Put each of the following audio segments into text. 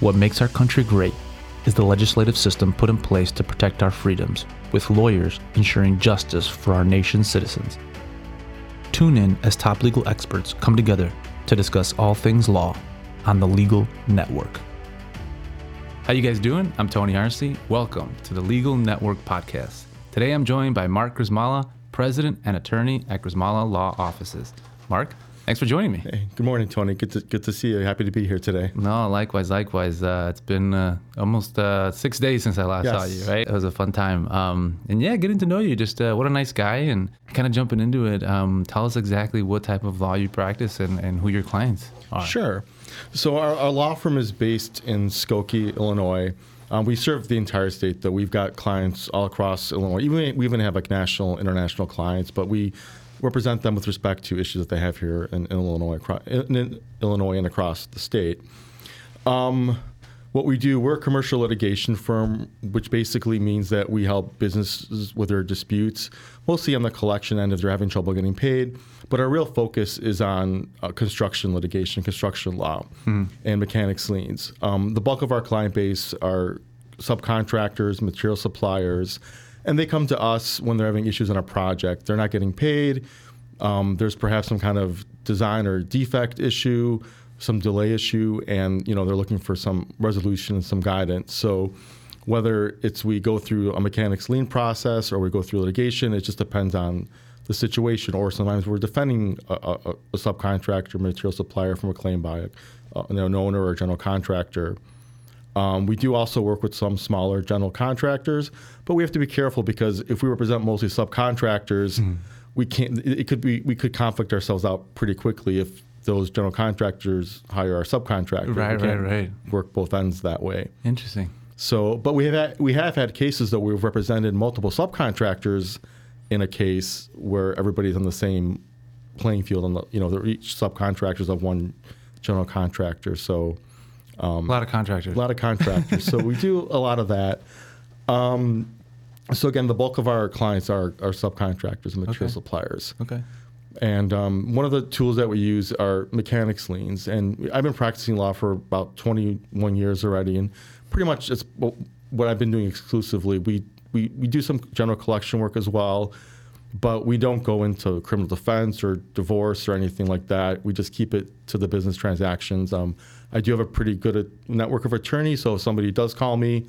What makes our country great is the legislative system put in place to protect our freedoms, with lawyers ensuring justice for our nation's citizens. Tune in as top legal experts come together to discuss all things law on the Legal Network. How you guys doing? I'm Tony Harsey. Welcome to the Legal Network podcast. Today I'm joined by Mark Grzymala, president and attorney at Grzymala Law Offices. Mark, thanks for joining me. Hey, good morning, Tony. Good to good to see you. Happy to be here today. No, likewise, likewise. Uh, it's been uh, almost uh, six days since I last Yes. saw you, right? It was a fun time. Um, and yeah, getting to know you, just uh, what a nice guy, and kind of jumping into it. Um, tell us exactly what type of law you practice and, and who your clients are. Sure. So our, our law firm is based in Skokie, Illinois. Um, we serve the entire state, though. We've got clients all across Illinois. Even we even have like national, international clients, but we represent them with respect to issues that they have here in, Illinois, in, in Illinois and across the state. Um, what we do, we're a commercial litigation firm, which basically means that we help businesses with their disputes, mostly on the collection end if they're having trouble getting paid. But our real focus is on uh, construction litigation, construction law, and mechanics liens. Um, the bulk of our client base are subcontractors, material suppliers, and they come to us when they're having issues on a project. They're not getting paid. Um, there's perhaps some kind of design or defect issue, some delay issue, and you know they're looking for some resolution and some guidance. So whether it's we go through a mechanics lien process or we go through litigation, it just depends on the situation. Or sometimes we're defending a, a, a subcontractor, material supplier from a claim by a, uh, an owner or a general contractor. Um, we do also work with some smaller general contractors, but we have to be careful because if we represent mostly subcontractors, we can't. It it could be we could conflict ourselves out pretty quickly if those general contractors hire our subcontractor. Right, right, right. Work both ends that way. Interesting. So, but we have had, we have had cases that we've represented multiple subcontractors in a case where everybody's on the same playing field. On the you know they're each subcontractors of one general contractor. So a lot of contractors. a lot of contractors. so we do a lot of that. Um, so again, the bulk of our clients are, are subcontractors and material Okay. suppliers. okay. And um, one of the tools that we use are mechanics liens. And I've been practicing law for about 21 years already. And pretty much it's what what I've been doing exclusively. We, we, we do some general collection work as well, but we don't go into criminal defense or divorce or anything like that. We just keep it to the business transactions. Um, I do have a pretty good uh, network of attorneys. So if somebody does call me,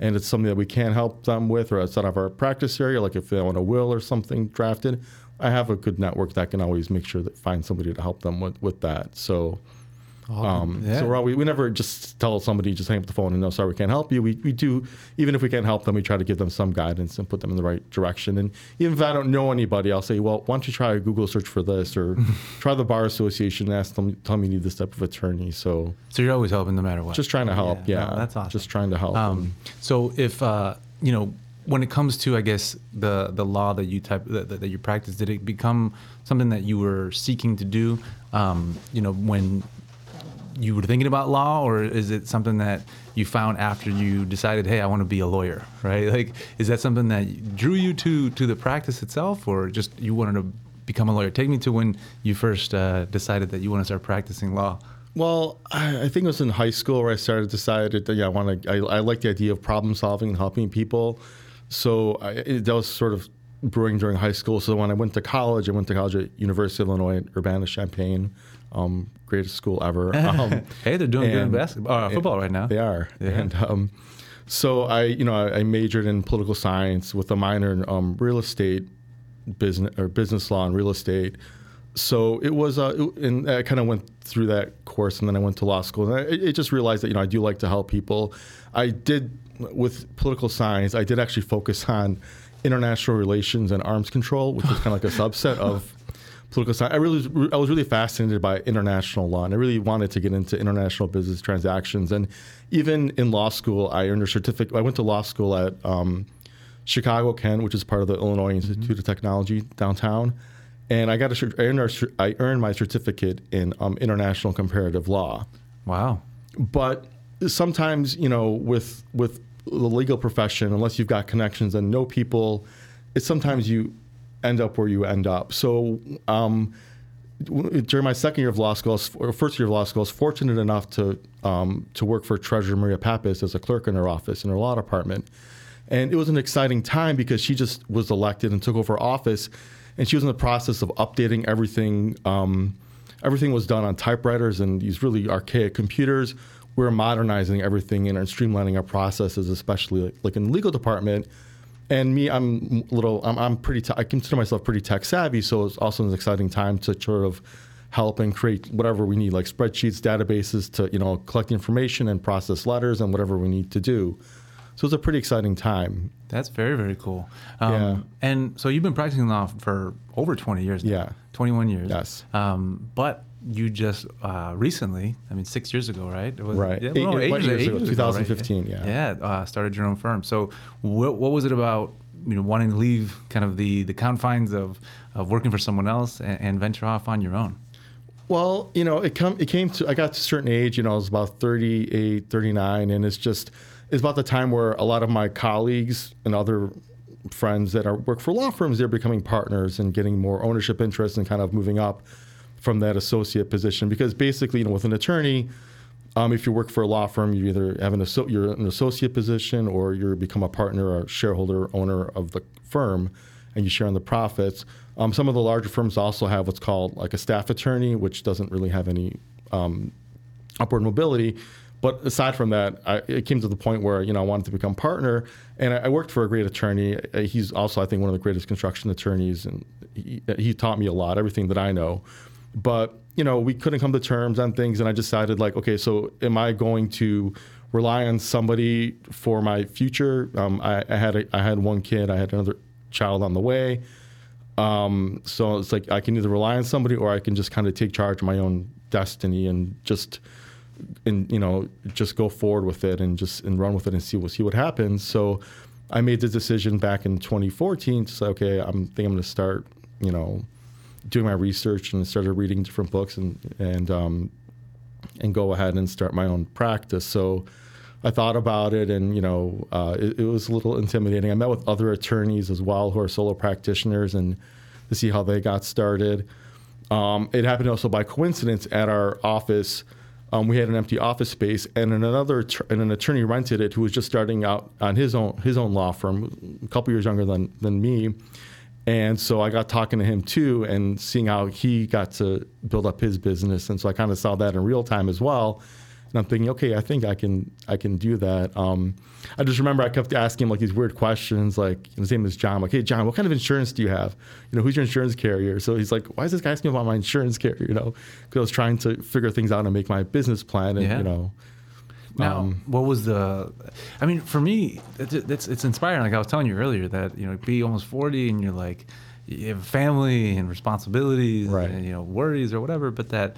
and it's something that we can't help them with or outside of our practice area, like if they want a will or something drafted, I have a good network that can always make sure that find somebody to help them with, with that. So, um, yeah. so we're always, we never just tell somebody just hang up the phone and no, sorry, we can't help you. We, we do, even if we can't help them, we try to give them some guidance and put them in the right direction. And even if I don't know anybody, I'll say, well, why don't you try a Google search for this or try the bar association and ask them, tell me you need this type of attorney. So So you're always helping no matter what. just trying to help. Yeah, Yeah. no, that's awesome. Just trying to help. Um, so if uh, you know, when it comes to, I guess the the law that you type that, that you practice, did it become something that you were seeking to do? Um, you know, when you were thinking about law, or is it something that you found after you decided, hey, I want to be a lawyer, right? Like, is that something that drew you to to the practice itself, or just you wanted to become a lawyer? Take me to when you first uh, decided that you want to start practicing law. Well, I think it was in high school where I started decided that yeah, I want to. I, I like the idea of problem solving and helping people. So I, it, that was sort of brewing during high school. So when I went to college, I went to college at University of Illinois Urbana Champaign, um, greatest school ever. Um, Hey, they're doing good in basketball, uh, football right now. they are. Yeah. And um, so I, you know, I, I majored in political science with a minor in um, real estate business or business law and real estate. So it was, uh, it- and I kind of went through that course, and then I went to law school, and I, I just realized that you know I do like to help people. I did with political science. I did actually focus on international relations and arms control, which was kind of like a subset of political science. I really, I was really fascinated by international law, and I really wanted to get into international business transactions. And even in law school, I earned a certificate. I went to law school at um, Chicago Kent, which is part of the Illinois Institute of Technology downtown. And I got a, I earned, a I earned my certificate in um, international comparative law Wow. but sometimes you know with with the legal profession unless you've got connections and know people it's sometimes you end up where you end up so um, during my second year of law school, or first year of law school, I was fortunate enough to um, to work for Treasurer Maria Pappas as a clerk in her office in her law department, and it was an exciting time because she just was elected and took over office, and she was in the process of updating everything. Um, everything was done on typewriters and these really archaic computers. We're modernizing everything and streamlining our processes, especially like, like in the legal department. And me, I'm a little, I'm, I'm pretty, te- I consider myself pretty tech savvy. So it's also an exciting time to sort of help and create whatever we need, like spreadsheets, databases to, you know, collect information and process letters and whatever we need to do. So it's a pretty exciting time. That's very very cool. Um, Yeah. And so you've been practicing law for over 20 years. Now, Yeah. 21 years. Yes. Um, but you just uh, recently, I mean, six years ago, right? It was, Right. Yeah, Eight- well, what years ago? right? 2015, yeah. Yeah. Uh, started your own firm. So what, what was it about? You know, wanting to leave kind of the, the confines of, of working for someone else and, and venture off on your own. Well, you know, it come it came to I got to a certain age, you know, I was about 38, 39 and it's just it's about the time where a lot of my colleagues and other friends that are work for law firms they're becoming partners and getting more ownership interest and kind of moving up from that associate position because basically, you know, with an attorney um, if you work for a law firm, you either have an asso- you're an associate position or you become a partner or shareholder owner of the firm, and you share in the profits. Um, some of the larger firms also have what's called like a staff attorney, which doesn't really have any um, upward mobility. But aside from that, I, it came to the point where you know I wanted to become partner, and I, I worked for a great attorney. Uh, He's also, I think, one of the greatest construction attorneys, and he, he taught me a lot, everything that I know. But you know, we couldn't come to terms on things, and I decided like, okay, so am I going to rely on somebody for my future? Um, I, I had a, I had one kid, I had another child on the way. Um, so it's like I can either rely on somebody or I can just kind of take charge of my own destiny and just and you know just go forward with it and just and run with it and see what see what happens. So I made the decision back in 2014 to say, okay, I'm think I'm going to start, you know, doing my research and started reading different books and and um, and go ahead and start my own practice. So I thought about it, and you know, uh, it, it was a little intimidating. I met with other attorneys as well who are solo practitioners, and to see how they got started. Um, it happened also by coincidence at our office. Um, we had an empty office space, and another and an attorney rented it who was just starting out on his own his own law firm, a couple years younger than than me. And so I got talking to him too, and seeing how he got to build up his business, and so I kind of saw that in real time as well. And I'm thinking, okay, I think I can I can do that. Um, I just remember I kept asking him like these weird questions, like his name is John. I'm like, hey John, what kind of insurance do you have? You know, who's your insurance carrier? So he's like, why is this guy asking about my insurance carrier? You know, because I was trying to figure things out and make my business plan, and Yeah. you know, Now, Um, what was the? I mean, for me, it's, it's it's inspiring. Like I was telling you earlier, that you know, be almost forty and you're like, you have a family and responsibilities Right. and you know worries or whatever, but that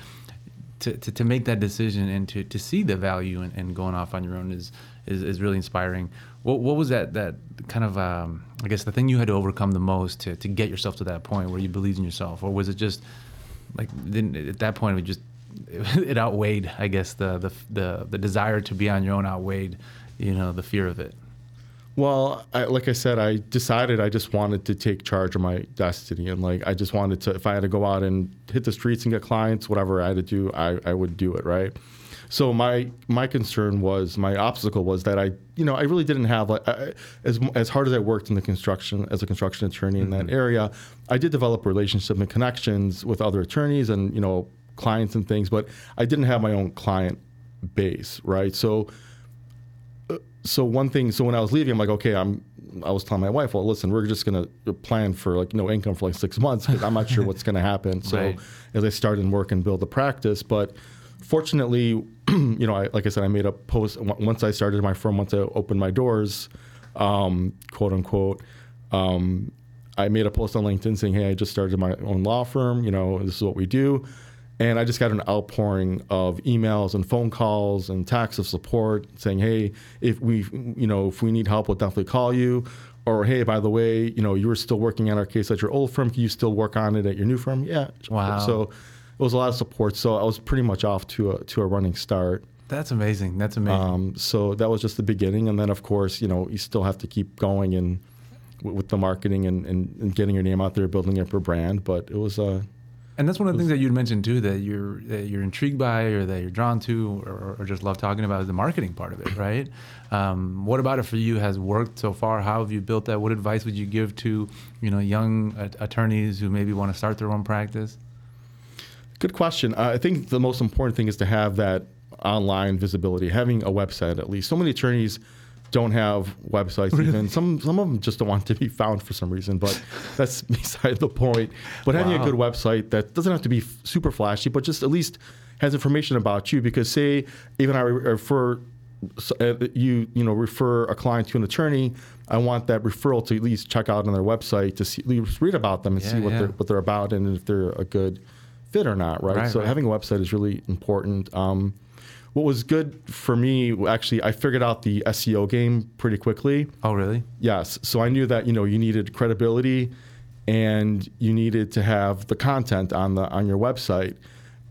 to, to, to make that decision and to, to see the value in, in going off on your own is is, is really inspiring. What what was that that kind of um, I guess the thing you had to overcome the most to, to get yourself to that point where you believed in yourself, or was it just like then at that point it just it outweighed I guess the, the the the desire to be on your own outweighed you know the fear of it. Well, I, like I said, I decided I just wanted to take charge of my destiny, and like I just wanted to. If I had to go out and hit the streets and get clients, whatever I had to do, I, I would do it, right? So my my concern was my obstacle was that I you know I really didn't have like I, as as hard as I worked in the construction as a construction attorney in that mm-hmm. area, I did develop relationships and connections with other attorneys and you know clients and things, but I didn't have my own client base, right? So so one thing so when i was leaving i'm like okay i'm i was telling my wife well listen we're just going to plan for like no income for like six months because i'm not sure what's going to happen so Right. as i started and work and build the practice but fortunately you know I, like i said i made a post once i started my firm once i opened my doors um, quote unquote um, i made a post on linkedin saying hey i just started my own law firm you know this is what we do and I just got an outpouring of emails and phone calls and texts of support saying, "Hey, if we, you know, if we need help, we'll definitely call you." Or, "Hey, by the way, you know, you were still working on our case at your old firm. Can you still work on it at your new firm?" Yeah. Wow. So it was a lot of support. So I was pretty much off to a to a running start. That's amazing. That's amazing. Um, so that was just the beginning, and then of course, you know, you still have to keep going and with the marketing and, and, and getting your name out there, building up your brand. But it was uh, And that's one of the things that you'd mentioned too that you're that you're intrigued by or that you're drawn to or, or just love talking about is the marketing part of it, right? Um, what about it for you has worked so far? How have you built that? What advice would you give to you know young attorneys who maybe want to start their own practice? Good question. Uh, I think the most important thing is to have that online visibility, having a website at least. So many attorneys don't have websites really? even. Some some of them just don't want to be found for some reason, but that's beside the point. But having wow. a good website that doesn't have to be super flashy, but just at least has information about you. Because say even I refer uh, you you know refer a client to an attorney, I want that referral to at least check out on their website to see, read about them and yeah, see what yeah. they're what they're about and if they're a good fit or not, right? right so right. having a website is really important. Um, what was good for me actually i figured out the seo game pretty quickly. Oh really? Yes. So i knew that you know you needed credibility and you needed to have the content on the on your website.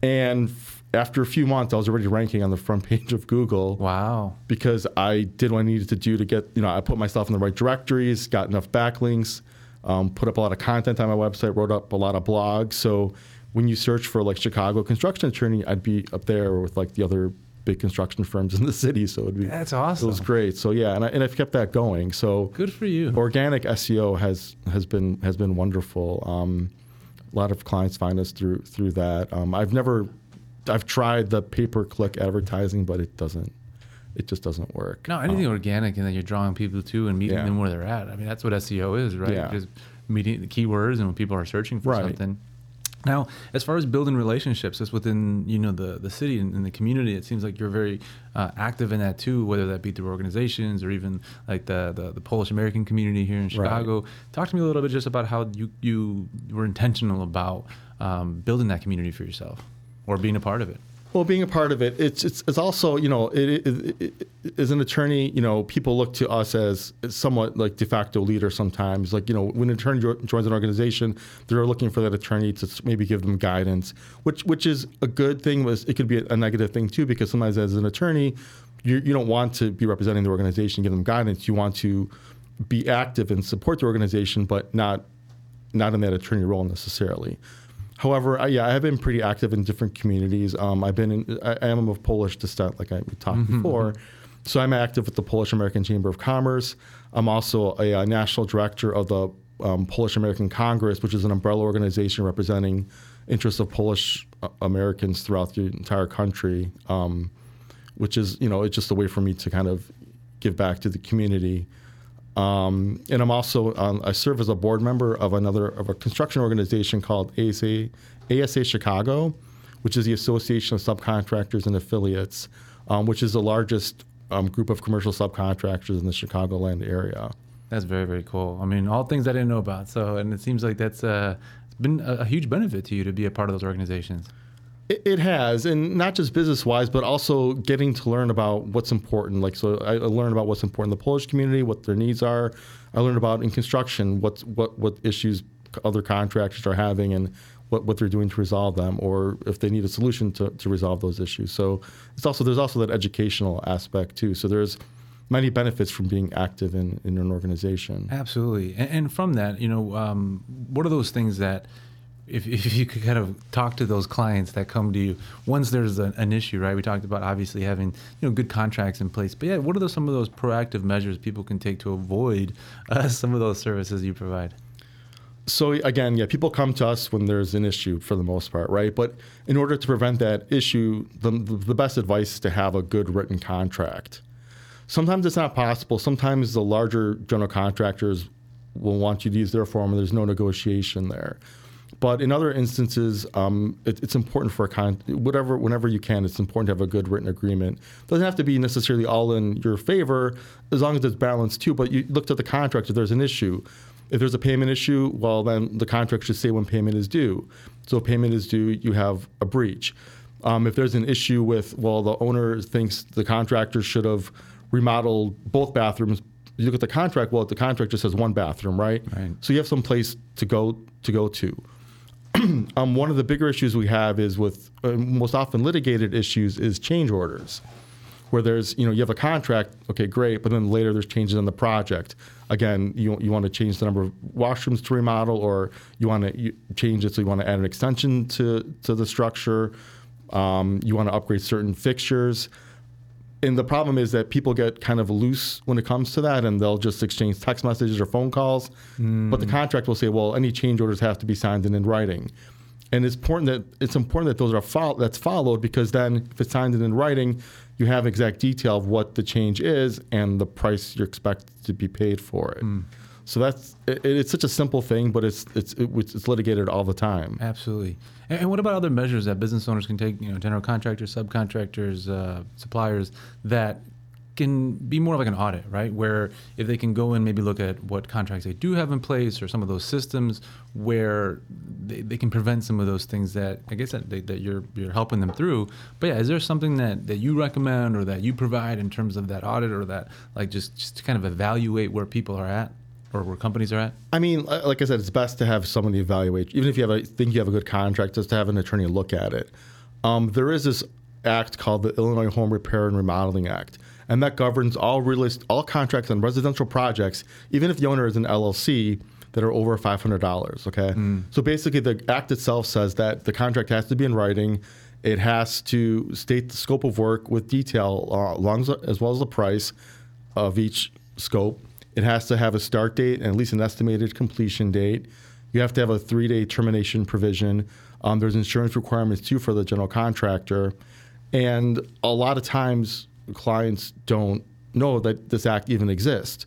And f- after a few months i was already ranking on the front page of google. Wow. Because i did what i needed to do to get you know i put myself in the right directories got enough backlinks um, put up a lot of content on my website wrote up a lot of blogs. So when you search for like chicago construction attorney i'd be up there with like the other big construction firms in the city. So it'd be that's awesome. It was great. So yeah, and, I, and I've kept that going. So good for you. Organic SEO has has been has been wonderful. Um, a lot of clients find us through through that. Um, I've never, I've tried the pay per click advertising, but it doesn't. It just doesn't work. No, anything um, organic and then you're drawing people to and meeting yeah. them where they're at. I mean, that's what SEO is, right? Yeah. Just meeting the keywords and when people are searching for right. something now, as far as building relationships, as within you know the the city and, and the community, it seems like you're very uh, active in that too. Whether that be through organizations or even like the the, the Polish American community here in Chicago. Right. Talk to me a little bit just about how you you were intentional about um, building that community for yourself or being a part of it. Well, being a part of it, it's it's, it's also you know, it, it, it, as an attorney, you know, people look to us as somewhat like de facto leader. Sometimes, like you know, when an attorney joins an organization, they're looking for that attorney to maybe give them guidance, which which is a good thing. Was it could be a negative thing too, because sometimes as an attorney, you you don't want to be representing the organization, give them guidance. You want to be active and support the organization, but not not in that attorney role necessarily. However, I, yeah, I have been pretty active in different communities. Um, I've been in, I, I, am of Polish descent, like I talked mm-hmm. before. Mm-hmm. So I'm active with the Polish American Chamber of Commerce. I'm also a, a national director of the um, Polish American Congress, which is an umbrella organization representing interests of Polish uh, Americans throughout the entire country. Um, which is, you know, it's just a way for me to kind of give back to the community. Um, and I'm also um, I serve as a board member of another of a construction organization called ASA ASA Chicago, which is the Association of Subcontractors and Affiliates, um, which is the largest um, group of commercial subcontractors in the Chicagoland area. That's very very cool. I mean, all things I didn't know about. So, and it seems like that's uh, been a, a huge benefit to you to be a part of those organizations. It, has, and not just business wise, but also getting to learn about what's important. Like, so I learned about what's important in the Polish community, what their needs are. I learned about in construction what's what what issues other contractors are having and what, what they're doing to resolve them, or if they need a solution to, to resolve those issues. So it's also there's also that educational aspect too. So there's many benefits from being active in, in an organization. Absolutely, and, and from that, you know, um, what are those things that if, if you could kind of talk to those clients that come to you once there's a, an issue right? We talked about obviously having you know good contracts in place but yeah what are those, some of those proactive measures people can take to avoid uh, some of those services you provide? So again yeah people come to us when there's an issue for the most part right? But in order to prevent that issue the, the best advice is to have a good written contract. Sometimes it's not possible. Sometimes the larger general contractors will want you to use their form and there's no negotiation there but in other instances, um, it, it's important for a con- whatever whenever you can. It's important to have a good written agreement. It doesn't have to be necessarily all in your favor, as long as it's balanced too. But you looked at the contract. If there's an issue, if there's a payment issue, well then the contract should say when payment is due. So if payment is due, you have a breach. Um, if there's an issue with well, the owner thinks the contractor should have remodeled both bathrooms. You look at the contract. Well, the contract just says one bathroom, right? Right. So you have some place to go to go to. um, one of the bigger issues we have is with uh, most often litigated issues is change orders, where there's you know you have a contract, okay, great, but then later there's changes in the project. Again, you you want to change the number of washrooms to remodel, or you want to change it so you want to add an extension to to the structure. Um, you want to upgrade certain fixtures. And the problem is that people get kind of loose when it comes to that, and they'll just exchange text messages or phone calls. Mm. But the contract will say, well, any change orders have to be signed and in writing and it's important that it's important that those are fo- that's followed because then if it's signed and in writing, you have exact detail of what the change is and the price you expect to be paid for it. Mm. So that's it, it's such a simple thing, but it's it's it's litigated all the time. Absolutely. And, and, what about other measures that business owners can take? You know, general contractors, subcontractors, uh, suppliers that can be more like an audit, right? Where if they can go and maybe look at what contracts they do have in place or some of those systems where they, they can prevent some of those things that I guess that, they, that you're you're helping them through. But yeah, is there something that, that you recommend or that you provide in terms of that audit or that like just, just to kind of evaluate where people are at? Or where companies are at? I mean, like I said, it's best to have somebody evaluate. Even if you have a think you have a good contract, just to have an attorney look at it. Um, there is this act called the Illinois Home Repair and Remodeling Act, and that governs all real estate, all contracts on residential projects, even if the owner is an LLC that are over $500. Okay, mm. so basically the act itself says that the contract has to be in writing. It has to state the scope of work with detail, uh, along as well as the price of each scope. It has to have a start date and at least an estimated completion date. You have to have a three-day termination provision. Um, there's insurance requirements too for the general contractor, and a lot of times clients don't know that this act even exists.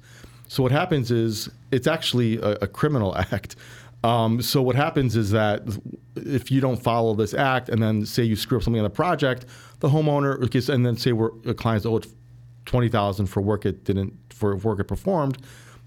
So what happens is it's actually a, a criminal act. Um, so what happens is that if you don't follow this act and then say you screw up something on the project, the homeowner and then say we're a client's owed twenty thousand for work it didn't for work it performed,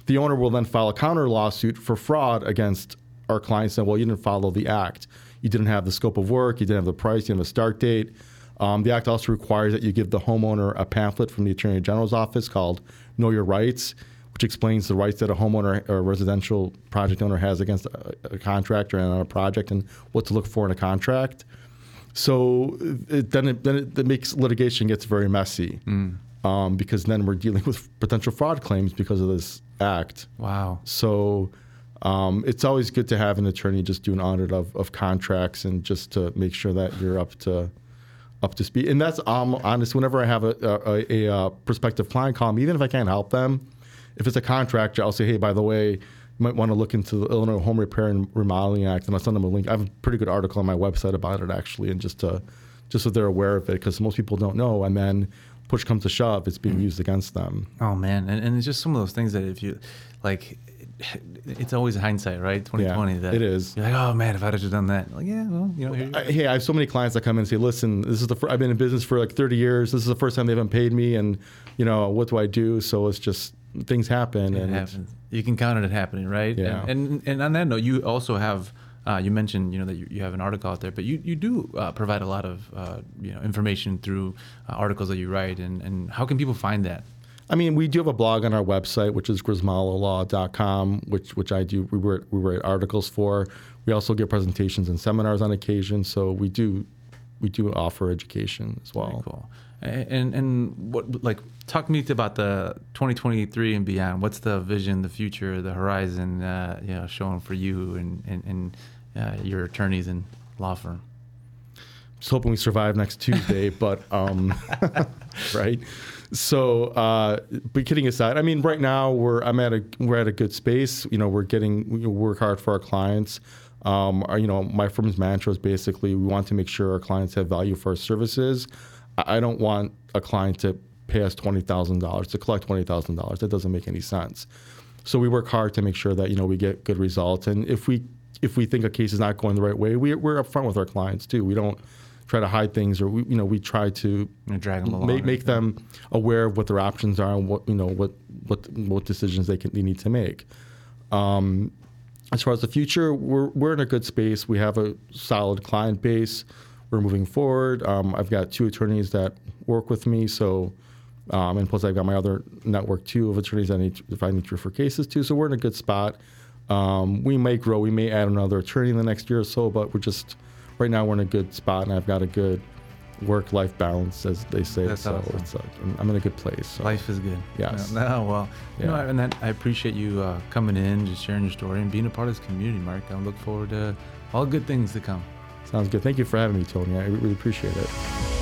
the owner will then file a counter lawsuit for fraud against our client saying, well, you didn't follow the act, you didn't have the scope of work, you didn't have the price, you didn't have a start date. Um, the act also requires that you give the homeowner a pamphlet from the Attorney General's office called Know Your Rights, which explains the rights that a homeowner or a residential project owner has against a, a contractor and on a project and what to look for in a contract. So it, then, it, then it, it, makes litigation gets very messy mm. Um, because then we're dealing with potential fraud claims because of this act. Wow. So um, it's always good to have an attorney just do an audit of, of contracts and just to make sure that you're up to up to speed. And that's um, honest. Whenever I have a, a, a, a, prospective client call me, even if I can't help them, if it's a contractor, I'll say, hey, by the way, you might want to look into the Illinois Home Repair and Remodeling Act, and I'll send them a link. I have a pretty good article on my website about it actually, and just to just so they're aware of it, because most people don't know. And then push comes to shove, it's being mm. used against them. Oh man, and, and it's just some of those things that if you like it's always hindsight, right? 2020. Yeah, that it is. You're like, oh man, if I'd have just done that. Like, yeah, well, you know. I, hey, I have so many clients that come in and say, listen, this is the fir- I've been in business for like 30 years. This is the first time they haven't paid me, and you know, what do I do? So it's just things happen, it and happens. You can count on it happening, right? Yeah. And and, and on that note, you also have. Uh, you mentioned, you know, that you, you have an article out there, but you, you do uh, provide a lot of, uh, you know, information through uh, articles that you write, and, and how can people find that? I mean, we do have a blog on our website, which is grzymalalaw.com, which which I do. We write, we write articles for. We also give presentations and seminars on occasion. So we do we do offer education as well. Very cool. And and what like talk to me about the 2023 and beyond. What's the vision, the future, the horizon, uh, you know, showing for you and and, and uh, your attorneys and law firm? Just hoping we survive next Tuesday, but um, right. So, uh, but kidding aside, I mean, right now we're I'm at a we're at a good space. You know, we're getting we work hard for our clients. Um, our, you know, my firm's mantra is basically we want to make sure our clients have value for our services. I don't want a client to pay us twenty thousand dollars to collect twenty thousand dollars. That doesn't make any sense. So we work hard to make sure that you know we get good results. And if we if we think a case is not going the right way, we, we're upfront with our clients too. We don't try to hide things, or we, you know, we try to drag them along make, make them aware of what their options are and what you know what what what decisions they can they need to make. Um, as far as the future, we're we're in a good space. We have a solid client base. We're moving forward. Um, I've got two attorneys that work with me, so. Um, and plus, I've got my other network too of attorneys that I need to, if I need to refer cases to. So we're in a good spot. Um, we may grow. We may add another attorney in the next year or so, but we're just right now we're in a good spot, and I've got a good work-life balance, as they say. That's so awesome. it's, uh, I'm in a good place. So. Life is good. Yes. No, no, well, you know, and that, I appreciate you uh, coming in, just sharing your story, and being a part of this community, Mark. I look forward to all good things to come. Sounds good. Thank you for having me, Tony. I really appreciate it.